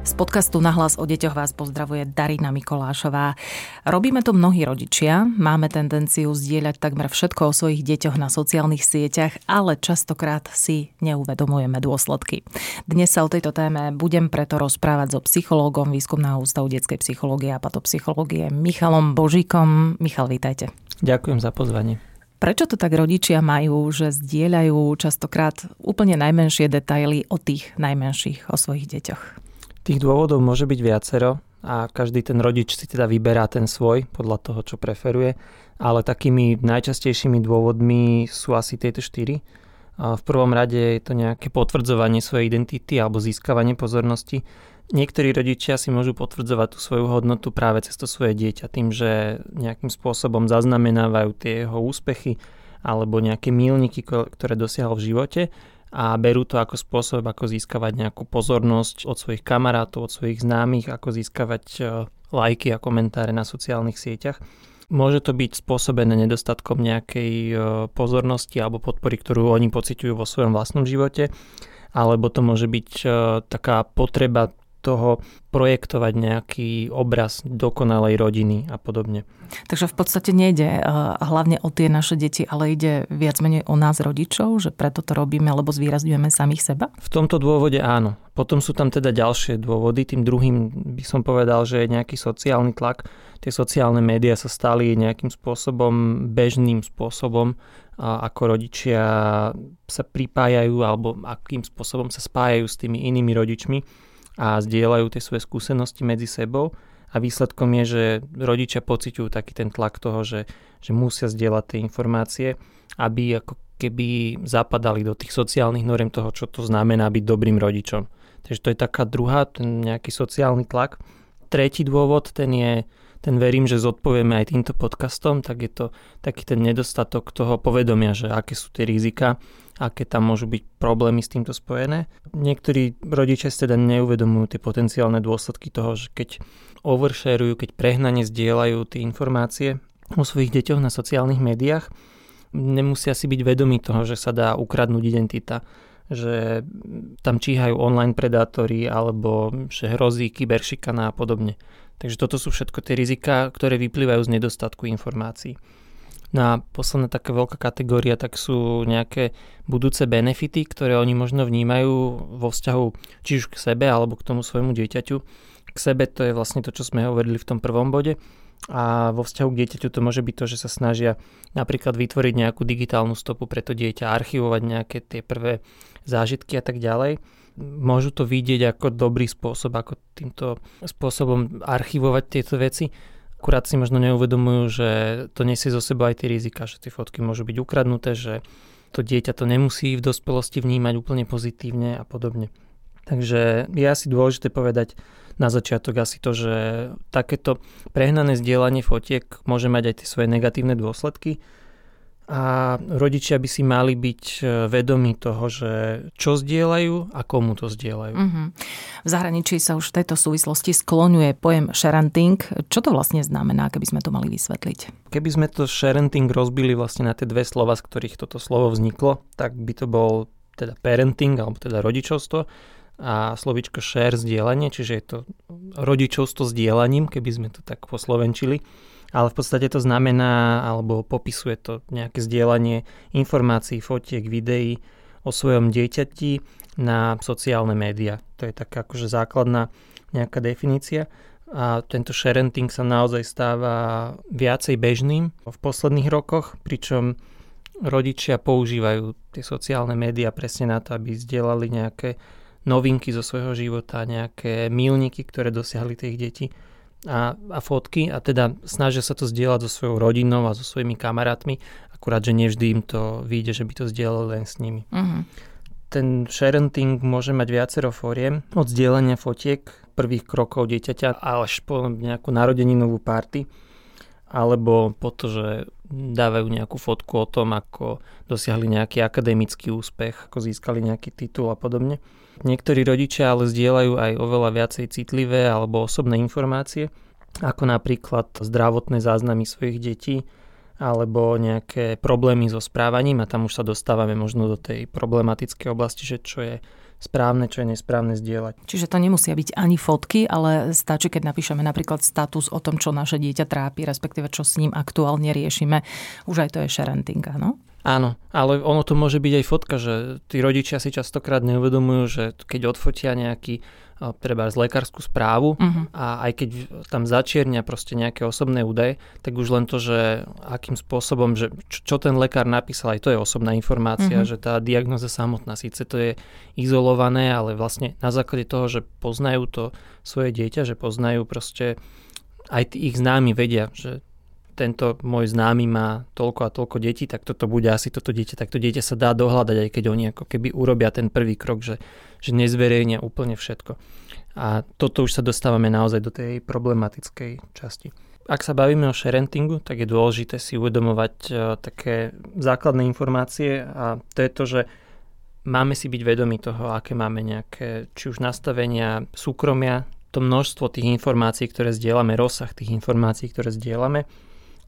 Z podcastu Nahlas o deťoch vás pozdravuje Darina Mikolášová. Robíme to mnohí rodičia, máme tendenciu zdieľať takmer všetko o svojich deťoch na sociálnych sieťach, ale častokrát si neuvedomujeme dôsledky. Dnes sa o tejto téme budem preto rozprávať so psychológom Výskumného ústavu detskej psychológie a patopsychológie Michalom Božíkom. Michal, vítajte. Ďakujem za pozvanie. Prečo to tak rodičia majú, že zdieľajú častokrát úplne najmenšie detaily o tých najmenších, o svojich deťoch? Tých dôvodov môže byť viacero a každý ten rodič si teda vyberá ten svoj podľa toho, čo preferuje, ale takými najčastejšími dôvodmi sú asi tieto štyri. V prvom rade je to nejaké potvrdzovanie svojej identity alebo získavanie pozornosti. Niektorí rodičia si môžu potvrdzovať tú svoju hodnotu práve cez to svoje dieťa tým, že nejakým spôsobom zaznamenávajú tie jeho úspechy alebo nejaké mílniky, ktoré dosiahol v živote a berú to ako spôsob, ako získavať nejakú pozornosť od svojich kamarátov, od svojich známych, ako získavať e, lajky a komentáre na sociálnych sieťach. Môže to byť spôsobené nedostatkom nejakej e, pozornosti alebo podpory, ktorú oni pociťujú vo svojom vlastnom živote, alebo to môže byť e, taká potreba toho projektovať nejaký obraz dokonalej rodiny a podobne. Takže v podstate nejde hlavne o tie naše deti, ale ide viac menej o nás rodičov, že preto to robíme, lebo zvýrazňujeme samých seba? V tomto dôvode áno. Potom sú tam teda ďalšie dôvody. Tým druhým by som povedal, že je nejaký sociálny tlak. Tie sociálne médiá sa stali nejakým spôsobom, bežným spôsobom, ako rodičia sa pripájajú alebo akým spôsobom sa spájajú s tými inými rodičmi a zdieľajú tie svoje skúsenosti medzi sebou a výsledkom je, že rodičia pociťujú taký ten tlak toho, že, že musia zdieľať tie informácie, aby ako keby zapadali do tých sociálnych noriem toho, čo to znamená byť dobrým rodičom. Takže to je taká druhá, ten nejaký sociálny tlak. Tretí dôvod, ten je, ten verím, že zodpovieme aj týmto podcastom, tak je to taký ten nedostatok toho povedomia, že aké sú tie rizika aké tam môžu byť problémy s týmto spojené. Niektorí rodičia si teda neuvedomujú tie potenciálne dôsledky toho, že keď oversharujú, keď prehnane zdieľajú tie informácie o svojich deťoch na sociálnych médiách, nemusia si byť vedomí toho, že sa dá ukradnúť identita, že tam číhajú online predátori alebo že hrozí kyberšikana a podobne. Takže toto sú všetko tie rizika, ktoré vyplývajú z nedostatku informácií. No a posledná taká veľká kategória tak sú nejaké budúce benefity, ktoré oni možno vnímajú vo vzťahu či už k sebe alebo k tomu svojmu dieťaťu. K sebe to je vlastne to, čo sme hovorili v tom prvom bode. A vo vzťahu k dieťaťu to môže byť to, že sa snažia napríklad vytvoriť nejakú digitálnu stopu pre to dieťa, archivovať nejaké tie prvé zážitky a tak ďalej. Môžu to vidieť ako dobrý spôsob, ako týmto spôsobom archivovať tieto veci Akurát si možno neuvedomujú, že to nesie zo sebou aj tie rizika, že tie fotky môžu byť ukradnuté, že to dieťa to nemusí v dospelosti vnímať úplne pozitívne a podobne. Takže je asi dôležité povedať na začiatok asi to, že takéto prehnané zdieľanie fotiek môže mať aj tie svoje negatívne dôsledky a rodičia by si mali byť e, vedomi toho, že čo zdieľajú a komu to zdieľajú. Mm-hmm. V zahraničí sa už v tejto súvislosti skloňuje pojem sharenting. Čo to vlastne znamená, keby sme to mali vysvetliť? Keby sme to sharenting rozbili vlastne na tie dve slova, z ktorých toto slovo vzniklo, tak by to bol teda parenting, alebo teda rodičovstvo a slovičko share zdieľanie, čiže je to rodičovstvo sdielaním, keby sme to tak poslovenčili ale v podstate to znamená, alebo popisuje to nejaké zdieľanie informácií, fotiek, videí o svojom dieťati na sociálne médiá. To je taká akože základná nejaká definícia a tento sharenting sa naozaj stáva viacej bežným v posledných rokoch, pričom rodičia používajú tie sociálne médiá presne na to, aby zdieľali nejaké novinky zo svojho života, nejaké milníky, ktoré dosiahli tých detí a, a fotky a teda snažia sa to zdieľať so svojou rodinou a so svojimi kamarátmi, akurát, že nevždy im to vyjde, že by to zdieľali len s nimi. Uh-huh. Ten sharenting môže mať viacero fóriem, od zdieľania fotiek, prvých krokov dieťaťa až po nejakú narodeninovú party, alebo po to, že dávajú nejakú fotku o tom, ako dosiahli nejaký akademický úspech, ako získali nejaký titul a podobne. Niektorí rodičia ale zdieľajú aj oveľa viacej citlivé alebo osobné informácie, ako napríklad zdravotné záznamy svojich detí, alebo nejaké problémy so správaním a tam už sa dostávame možno do tej problematickej oblasti, že čo je správne, čo je nesprávne zdieľať. Čiže to nemusia byť ani fotky, ale stačí, keď napíšeme napríklad status o tom, čo naše dieťa trápi, respektíve čo s ním aktuálne riešime. Už aj to je sharenting, áno? Áno, ale ono to môže byť aj fotka, že tí rodičia si častokrát neuvedomujú, že keď odfotia nejaký treba z lekárskú správu uh-huh. a aj keď tam začiernia proste nejaké osobné údaje, tak už len to, že akým spôsobom, že čo ten lekár napísal, aj to je osobná informácia, uh-huh. že tá diagnoza samotná, síce to je izolované, ale vlastne na základe toho, že poznajú to svoje dieťa, že poznajú proste aj tí ich známi vedia, že tento môj známy má toľko a toľko detí, tak toto bude asi toto dieťa, tak to dieťa sa dá dohľadať, aj keď oni ako keby urobia ten prvý krok, že, že nezverejnia úplne všetko. A toto už sa dostávame naozaj do tej problematickej časti. Ak sa bavíme o sharentingu, tak je dôležité si uvedomovať uh, také základné informácie a to je to, že máme si byť vedomi toho, aké máme nejaké či už nastavenia súkromia, to množstvo tých informácií, ktoré zdieľame, rozsah tých informácií, ktoré zdieľame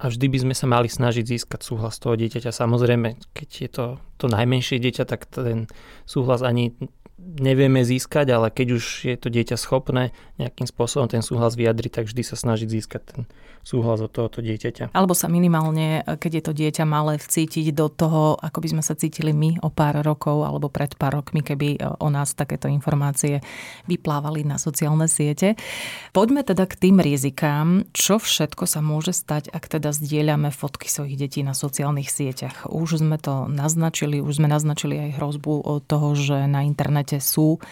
a vždy by sme sa mali snažiť získať súhlas toho dieťaťa. Samozrejme, keď je to to najmenšie dieťa, tak ten súhlas ani nevieme získať, ale keď už je to dieťa schopné nejakým spôsobom ten súhlas vyjadriť, tak vždy sa snažiť získať ten súhlas od tohoto dieťaťa. Alebo sa minimálne, keď je to dieťa malé, vcítiť do toho, ako by sme sa cítili my o pár rokov alebo pred pár rokmi, keby o nás takéto informácie vyplávali na sociálne siete. Poďme teda k tým rizikám. Čo všetko sa môže stať, ak teda zdieľame fotky svojich detí na sociálnych sieťach? Už sme to naznačili, už sme naznačili aj hrozbu od toho, že na internete sú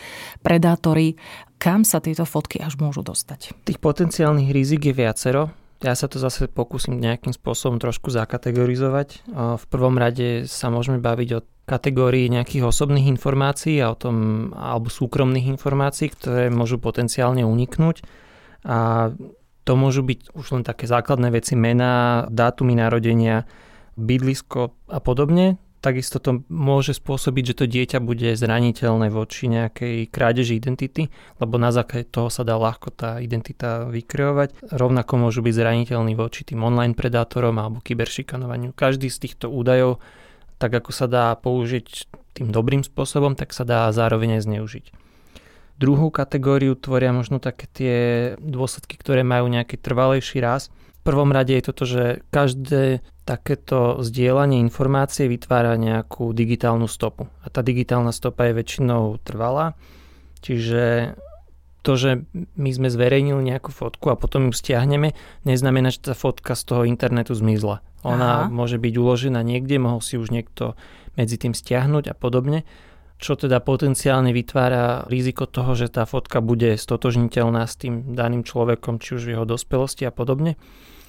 predátori. Kam sa tieto fotky až môžu dostať? Tých potenciálnych rizik je viacero. Ja sa to zase pokúsim nejakým spôsobom trošku zakategorizovať. V prvom rade sa môžeme baviť o kategórii nejakých osobných informácií a o tom, alebo súkromných informácií, ktoré môžu potenciálne uniknúť. A to môžu byť už len také základné veci, mená, dátumy narodenia, bydlisko a podobne. Takisto to môže spôsobiť, že to dieťa bude zraniteľné voči nejakej krádeži identity, lebo na základe toho sa dá ľahko tá identita vykreovať. Rovnako môžu byť zraniteľní voči tým online predátorom alebo kyberšikanovaniu. Každý z týchto údajov, tak ako sa dá použiť tým dobrým spôsobom, tak sa dá zároveň aj zneužiť. Druhú kategóriu tvoria možno také tie dôsledky, ktoré majú nejaký trvalejší raz. V prvom rade je toto, že každé takéto zdieľanie informácie vytvára nejakú digitálnu stopu. A tá digitálna stopa je väčšinou trvalá, čiže to, že my sme zverejnili nejakú fotku a potom ju stiahneme, neznamená, že tá fotka z toho internetu zmizla. Ona Aha. môže byť uložená niekde, mohol si už niekto medzi tým stiahnuť a podobne, čo teda potenciálne vytvára riziko toho, že tá fotka bude stotožniteľná s tým daným človekom, či už v jeho dospelosti a podobne.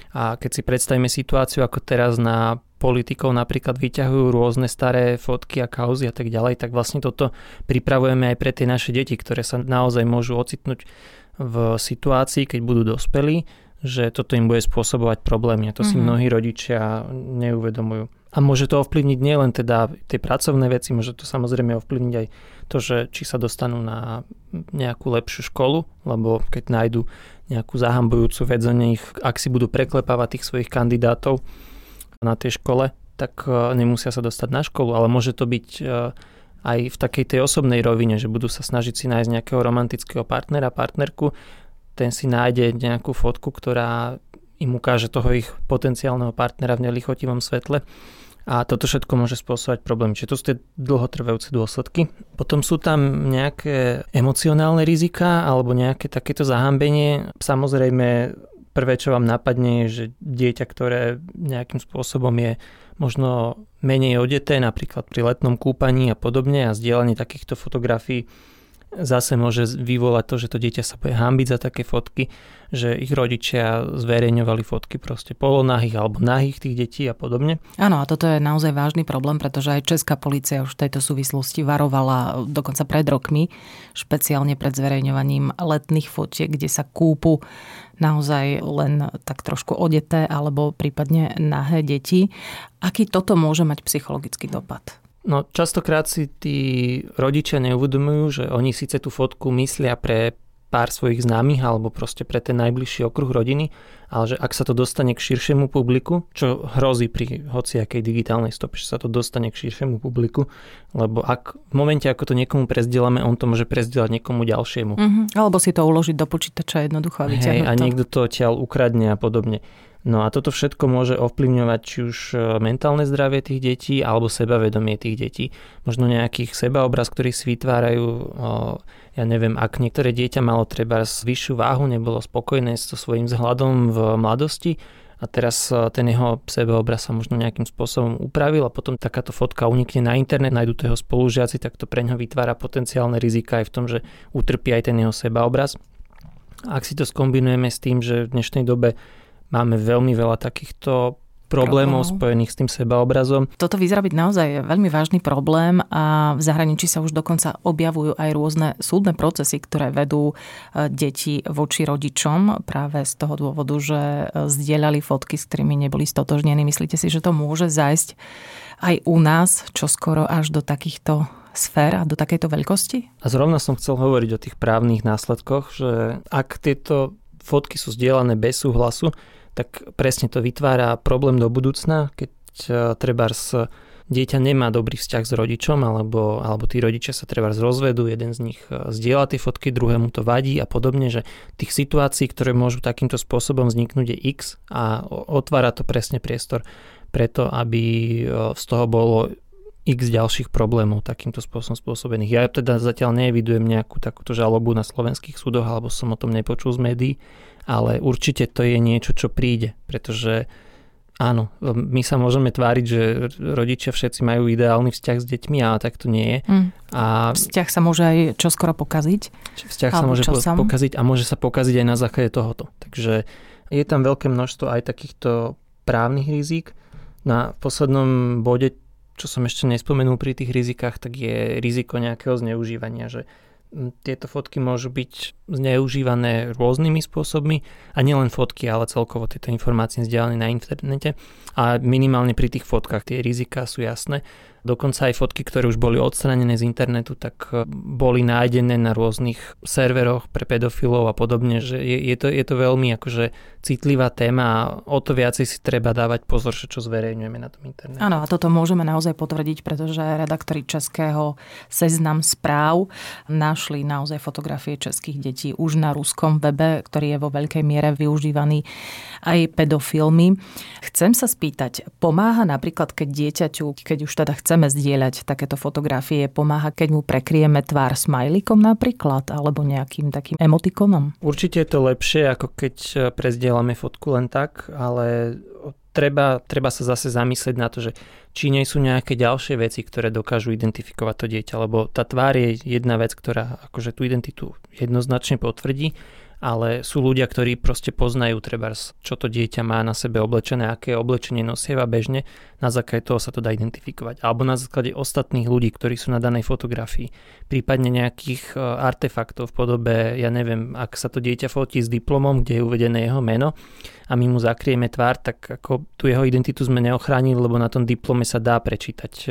A keď si predstavíme situáciu, ako teraz na politikov napríklad vyťahujú rôzne staré fotky a kauzy a tak ďalej, tak vlastne toto pripravujeme aj pre tie naše deti, ktoré sa naozaj môžu ocitnúť v situácii, keď budú dospelí, že toto im bude spôsobovať problémy a to mm-hmm. si mhm. mnohí rodičia neuvedomujú. A môže to ovplyvniť nielen teda tie pracovné veci, môže to samozrejme ovplyvniť aj to, že či sa dostanú na nejakú lepšiu školu, lebo keď nájdu nejakú zahambujúcu vec o nich, ak si budú preklepávať tých svojich kandidátov na tej škole, tak e, nemusia sa dostať na školu, ale môže to byť e, aj v takej tej osobnej rovine, že budú sa snažiť si nájsť nejakého romantického partnera, partnerku, ten si nájde nejakú fotku, ktorá im ukáže toho ich potenciálneho partnera v nelichotivom svetle a toto všetko môže spôsobovať problém. Čiže to sú tie dlhotrvajúce dôsledky. Potom sú tam nejaké emocionálne rizika alebo nejaké takéto zahambenie. Samozrejme, prvé, čo vám napadne, je, že dieťa, ktoré nejakým spôsobom je možno menej odeté, napríklad pri letnom kúpaní a podobne a zdieľanie takýchto fotografií zase môže vyvolať to, že to dieťa sa bude hambiť za také fotky, že ich rodičia zverejňovali fotky proste polonahých alebo nahých tých detí a podobne. Áno, a toto je naozaj vážny problém, pretože aj Česká policia už v tejto súvislosti varovala dokonca pred rokmi, špeciálne pred zverejňovaním letných fotiek, kde sa kúpu naozaj len tak trošku odeté alebo prípadne nahé deti. Aký toto môže mať psychologický dopad? No častokrát si tí rodičia neuvedomujú, že oni síce tú fotku myslia pre pár svojich známych alebo proste pre ten najbližší okruh rodiny, ale že ak sa to dostane k širšiemu publiku, čo hrozí pri hociakej digitálnej stope, že sa to dostane k širšiemu publiku, lebo ak v momente, ako to niekomu prezdielame, on to môže prezdieľať niekomu ďalšiemu. Mm-hmm. Alebo si to uložiť do počítača jednoducho a Hej, a niekto to odtiaľ ukradne a podobne. No a toto všetko môže ovplyvňovať či už e, mentálne zdravie tých detí alebo sebavedomie tých detí. Možno nejakých sebaobraz, ktorý si vytvárajú, ja neviem, ak niektoré dieťa malo treba vyššiu váhu, nebolo spokojné so svojím vzhľadom v mladosti, a teraz e, ten jeho sebeobraz sa možno nejakým spôsobom upravil a potom takáto fotka unikne na internet, nájdú to jeho spolužiaci, tak to pre ňo vytvára potenciálne rizika aj v tom, že utrpí aj ten jeho sebaobraz. Ak si to skombinujeme s tým, že v dnešnej dobe máme veľmi veľa takýchto problémov spojených s tým sebaobrazom. Toto vyzerá byť naozaj veľmi vážny problém a v zahraničí sa už dokonca objavujú aj rôzne súdne procesy, ktoré vedú e, deti voči rodičom práve z toho dôvodu, že e, zdieľali fotky, s ktorými neboli stotožnení. Myslíte si, že to môže zajsť aj u nás, čo skoro až do takýchto sfér a do takejto veľkosti? A zrovna som chcel hovoriť o tých právnych následkoch, že ak tieto fotky sú zdieľané bez súhlasu, tak presne to vytvára problém do budúcna, keď e, treba s dieťa nemá dobrý vzťah s rodičom, alebo, alebo tí rodičia sa treba rozvedú, jeden z nich e, zdieľa tie fotky, druhému to vadí a podobne, že tých situácií, ktoré môžu takýmto spôsobom vzniknúť je x a otvára to presne priestor preto, aby e, z toho bolo x ďalších problémov takýmto spôsobom spôsobených. Ja teda zatiaľ neevidujem nejakú takúto žalobu na slovenských súdoch, alebo som o tom nepočul z médií, ale určite to je niečo, čo príde, pretože áno, my sa môžeme tváriť, že rodičia všetci majú ideálny vzťah s deťmi, ale tak to nie je. Mm. A vzťah sa môže aj čoskoro pokaziť. Vzťah sa môže po- pokaziť a môže sa pokaziť aj na základe tohoto. Takže je tam veľké množstvo aj takýchto právnych rizik. Na poslednom bode, čo som ešte nespomenul pri tých rizikách, tak je riziko nejakého zneužívania, že tieto fotky môžu byť zneužívané rôznymi spôsobmi a nielen fotky, ale celkovo tieto informácie vzdialené na internete a minimálne pri tých fotkách tie rizika sú jasné Dokonca aj fotky, ktoré už boli odstranené z internetu, tak e, boli nájdené na rôznych serveroch pre pedofilov a podobne, že je, je, to, je to veľmi akože citlivá téma a o to viacej si treba dávať pozor, čo zverejňujeme na tom internete. Áno, a toto môžeme naozaj potvrdiť, pretože redaktori českého seznam správ našli naozaj fotografie českých detí už na ruskom webe, ktorý je vo veľkej miere využívaný aj pedofilmi. Chcem sa spýtať, pomáha napríklad, keď dieťaťu, keď už teda chce chceme zdieľať takéto fotografie, pomáha, keď mu prekrieme tvár smajlikom napríklad, alebo nejakým takým emotikonom? Určite je to lepšie, ako keď e, prezdielame fotku len tak, ale treba, treba sa zase zamyslieť na to, že či nie sú nejaké ďalšie veci, ktoré dokážu identifikovať to dieťa, lebo tá tvár je jedna vec, ktorá akože tú identitu jednoznačne potvrdí, ale sú ľudia, ktorí proste poznajú treba, čo to dieťa má na sebe oblečené, aké oblečenie nosieva bežne, na základe toho sa to dá identifikovať. Alebo na základe ostatných ľudí, ktorí sú na danej fotografii. Prípadne nejakých e, artefaktov v podobe, ja neviem, ak sa to dieťa fotí s diplomom, kde je uvedené jeho meno a my mu zakrieme tvár, tak ako tú jeho identitu sme neochránili, lebo na tom diplome sa dá prečítať e,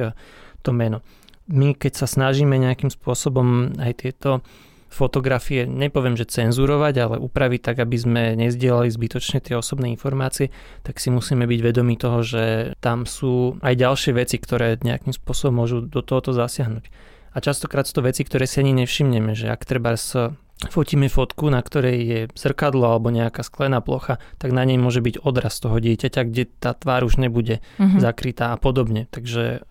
to meno. My keď sa snažíme nejakým spôsobom aj tieto fotografie, nepoviem, že cenzurovať, ale upraviť tak, aby sme nezdielali zbytočne tie osobné informácie, tak si musíme byť vedomi toho, že tam sú aj ďalšie veci, ktoré nejakým spôsobom môžu do tohoto zasiahnuť. A častokrát sú to veci, ktoré si ani nevšimneme, že ak treba s fotíme fotku, na ktorej je zrkadlo alebo nejaká sklená plocha, tak na nej môže byť odraz toho dieťaťa, kde tá tvár už nebude mm-hmm. zakrytá a podobne. Takže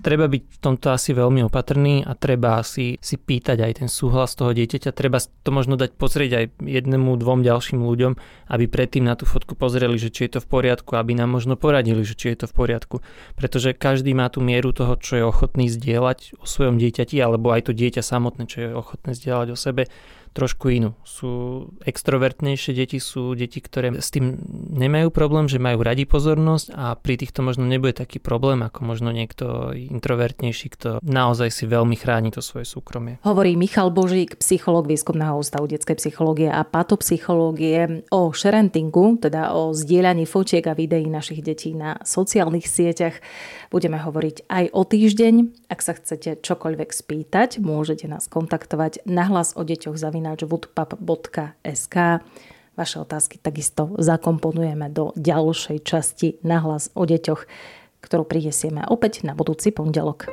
treba byť v tomto asi veľmi opatrný a treba si, si pýtať aj ten súhlas toho dieťaťa. Treba to možno dať pozrieť aj jednému, dvom ďalším ľuďom, aby predtým na tú fotku pozreli, že či je to v poriadku, aby nám možno poradili, že či je to v poriadku. Pretože každý má tú mieru toho, čo je ochotný zdieľať o svojom dieťati, alebo aj to dieťa samotné, čo je ochotné zdieľať o sebe trošku inú. Sú extrovertnejšie deti, sú deti, ktoré s tým nemajú problém, že majú radi pozornosť a pri týchto možno nebude taký problém ako možno niekto introvertnejší, kto naozaj si veľmi chráni to svoje súkromie. Hovorí Michal Božík, psychológ Výskumného ústavu detskej psychológie a patopsychológie o sharentingu, teda o zdieľaní fotiek a videí našich detí na sociálnych sieťach. Budeme hovoriť aj o týždeň. Ak sa chcete čokoľvek spýtať, môžete nás kontaktovať na hlas o deťoch zavinač zavináč. Vaše otázky takisto zakomponujeme do ďalšej časti na hlas o deťoch, ktorú prinesieme opäť na budúci pondelok.